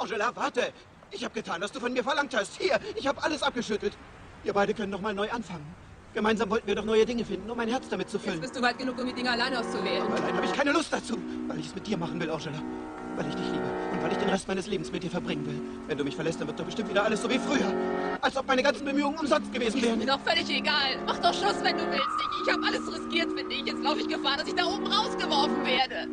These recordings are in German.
Angela, warte! Ich habe getan, was du von mir verlangt hast. Hier, ich habe alles abgeschüttelt. Wir beide können noch mal neu anfangen. Gemeinsam wollten wir doch neue Dinge finden, um mein Herz damit zu füllen. Jetzt bist du weit genug, um die Dinge allein auszuwählen. Aber allein habe ich keine Lust dazu, weil ich es mit dir machen will, Angela. Weil ich dich liebe und weil ich den Rest meines Lebens mit dir verbringen will. Wenn du mich verlässt, dann wird doch bestimmt wieder alles so wie früher. Als ob meine ganzen Bemühungen umsonst gewesen Ist wären. mir doch völlig egal. Mach doch Schluss, wenn du willst. Ich, ich habe alles riskiert, finde ich. Jetzt laufe ich Gefahr, dass ich da oben rausgeworfen werde.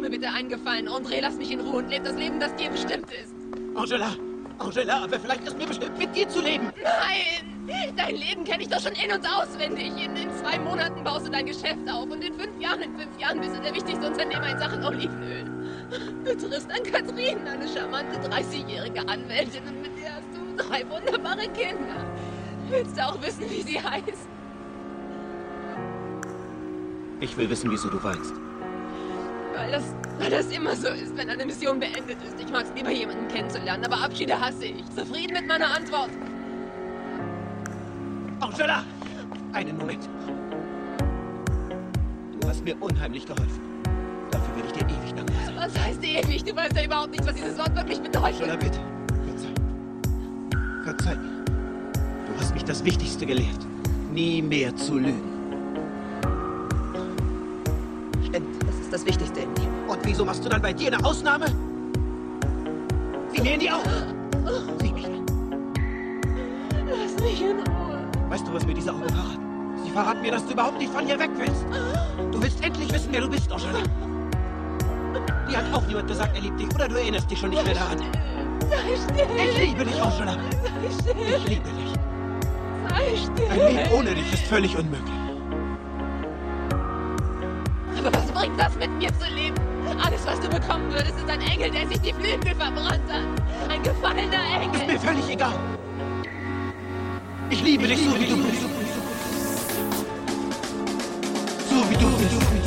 Mir bitte einen Gefallen, André, lass mich in Ruhe und lebe das Leben, das dir bestimmt ist. Angela, Angela, aber vielleicht ist mir bestimmt, mit dir zu leben. Nein! Dein Leben kenne ich doch schon in- und auswendig. In, in zwei Monaten baust du dein Geschäft auf und in fünf Jahren, in fünf Jahren bist du der wichtigste Unternehmer in Sachen Olivenöl. Du triffst an Katrin, eine charmante 30-jährige Anwältin und mit der hast du drei wunderbare Kinder. Willst du auch wissen, wie sie heißt? Ich will wissen, wieso du weinst. Weil das, weil das immer so ist, wenn eine Mission beendet ist. Ich mag es lieber, jemanden kennenzulernen, aber Abschiede hasse ich. Zufrieden mit meiner Antwort? Angela! Einen Moment. Du hast mir unheimlich geholfen. Dafür werde ich dir ewig danken. Was heißt ewig? Du weißt ja überhaupt nicht, was dieses Wort wirklich bedeutet. Angela, bitte. Verzeih. Verzeih mir. Du hast mich das Wichtigste gelehrt. Nie mehr zu lügen. Das ist das Wichtigste in dir. Und wieso machst du dann bei dir eine Ausnahme? Sieh mir in die Augen. Sieh mich an. Lass mich in Ruhe. Weißt du, was mir diese Augen verraten? Sie verraten mir, dass du überhaupt nicht von hier weg willst. Du willst endlich wissen, wer du bist, Angela. Dir hat auch niemand gesagt, er liebt dich. Oder du erinnerst dich schon nicht mehr daran. Sei still. Ich liebe dich, Angela. Sei still. Ich liebe dich. Sei still. Ein Leben ohne dich ist völlig unmöglich. Aber was bringt das, mit mir zu leben? Alles, was du bekommen würdest, ist ein Engel, der sich die Flügel verbrannt hat. Ein gefallener Ist Engel. mir völlig egal. Ich liebe dich so, wie du bist. So wie du bist.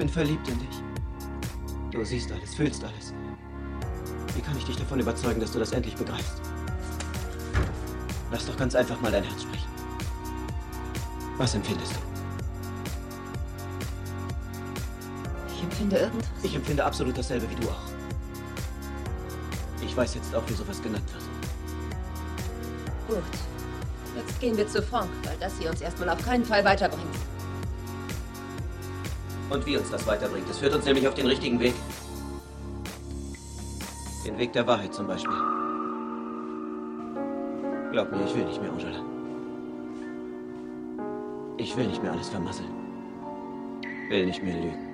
Bin verliebt in dich. Du siehst alles, fühlst alles. Wie kann ich dich davon überzeugen, dass du das endlich begreifst? Lass doch ganz einfach mal dein Herz sprechen. Was empfindest du? Ich empfinde irgendwas. Ich empfinde absolut dasselbe wie du auch. Ich weiß jetzt auch, wie sowas genannt wird. Gut. Jetzt gehen wir zu Frank, weil das hier uns erstmal auf keinen Fall weiterbringt. Und wie uns das weiterbringt. Es führt uns nämlich auf den richtigen Weg. Den Weg der Wahrheit zum Beispiel. Glaub mir, ich will nicht mehr, Angela. Ich will nicht mehr alles vermasseln. Will nicht mehr lügen.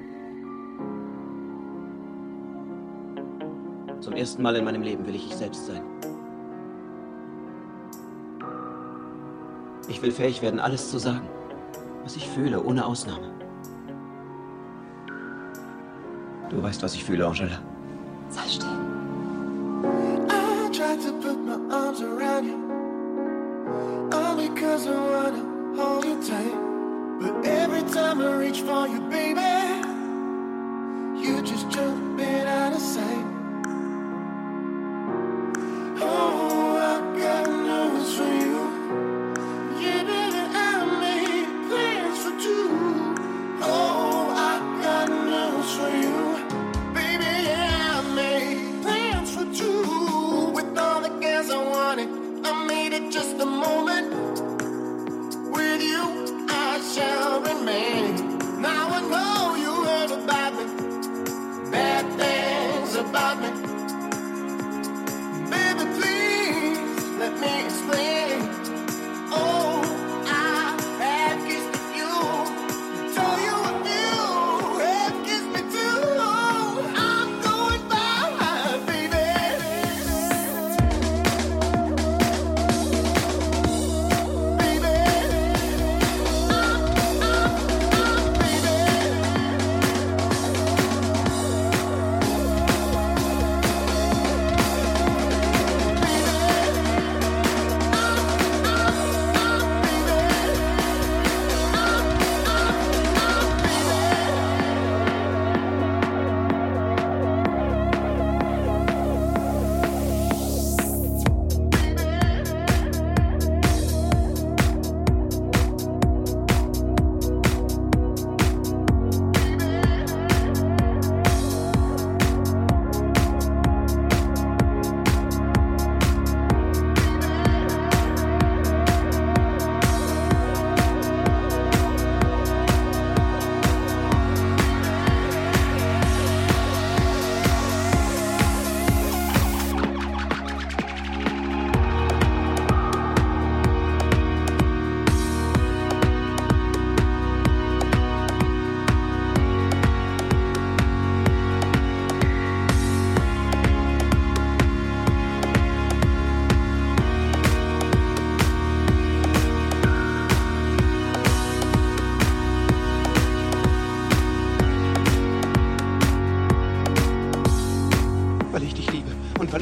Zum ersten Mal in meinem Leben will ich ich selbst sein. Ich will fähig werden, alles zu sagen, was ich fühle, ohne Ausnahme. Du weißt, was ich fühle, Angela. Sei still. I tried to put my arms around you, all because I wanna hold you tight. But every time I reach for you, baby,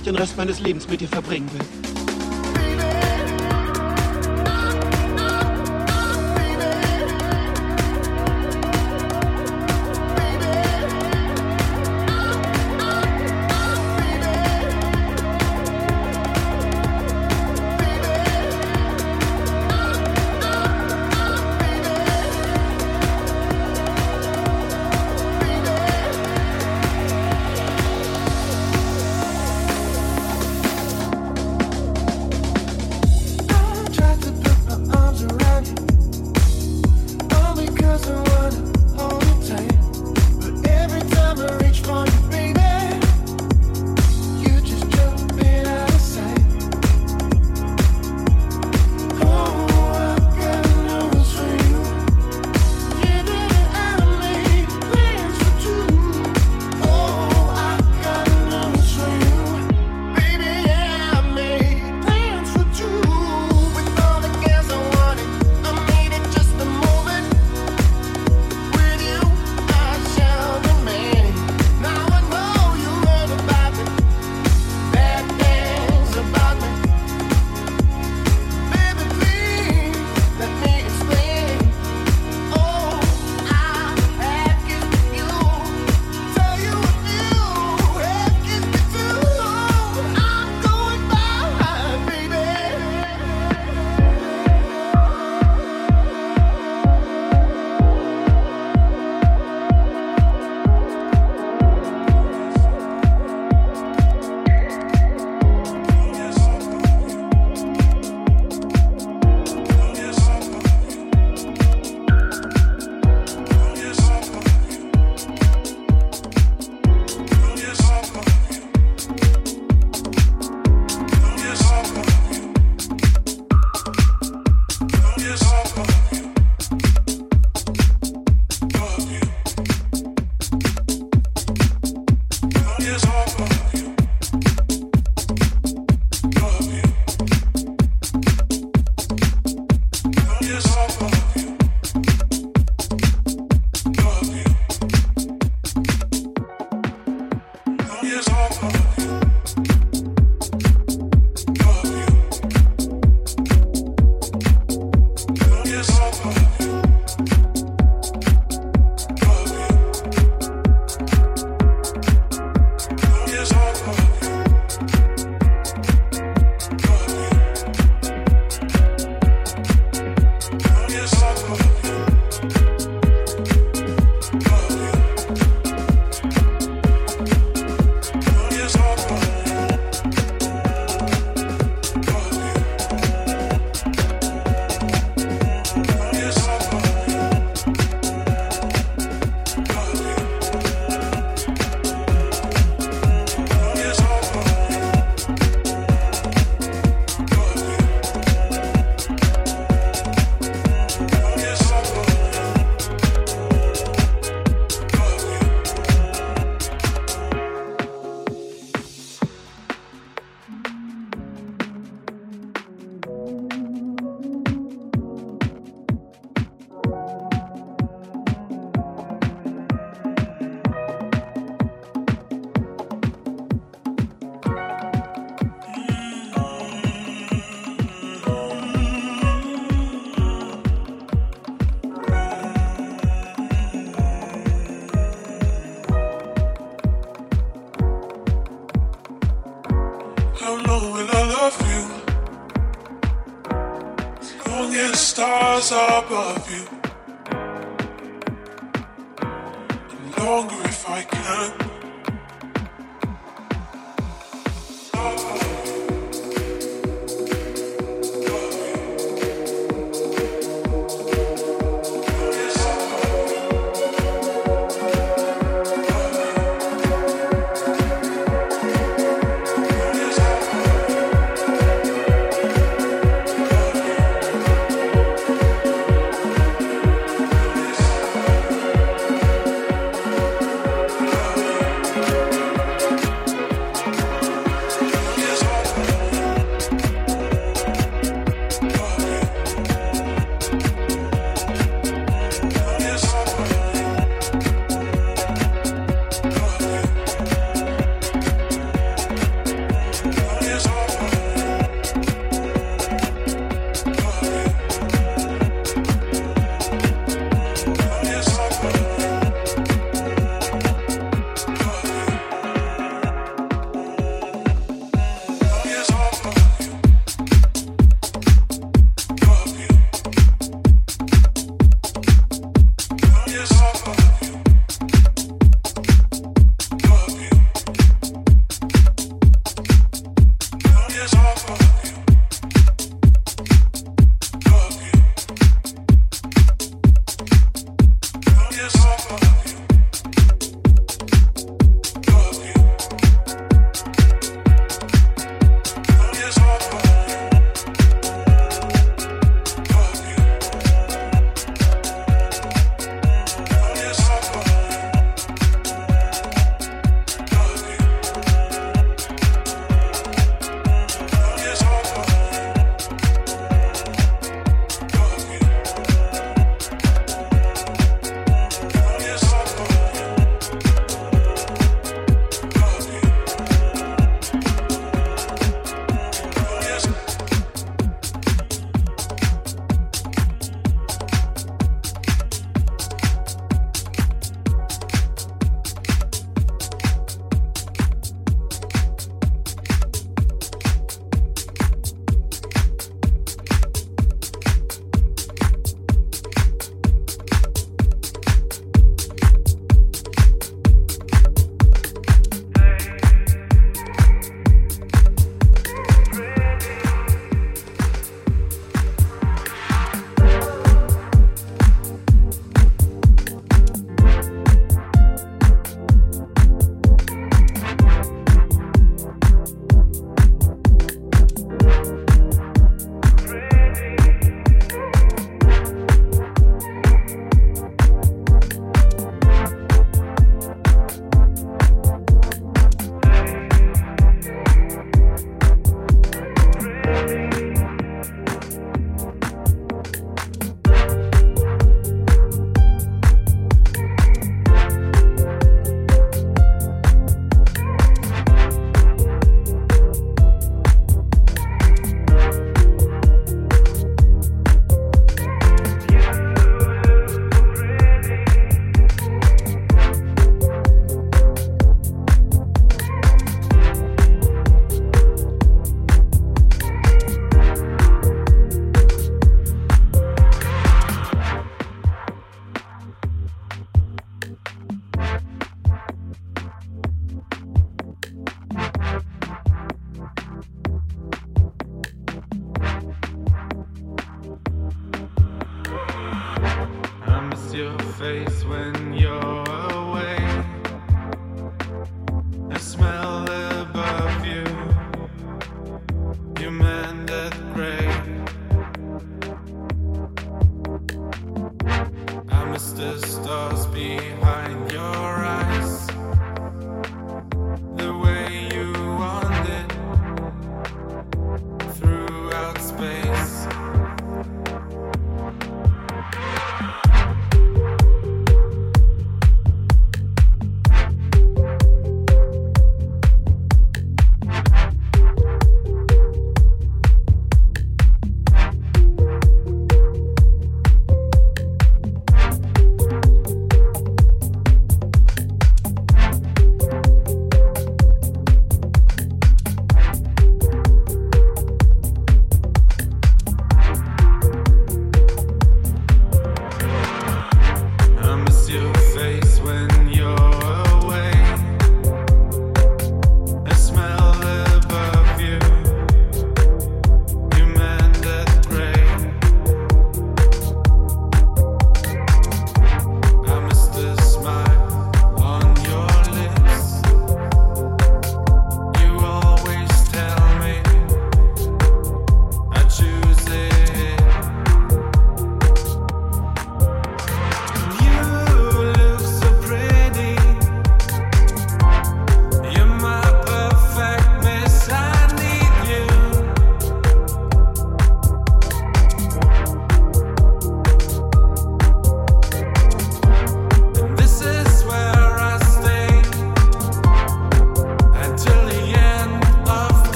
ich den Rest meines Lebens mit dir verbringen will.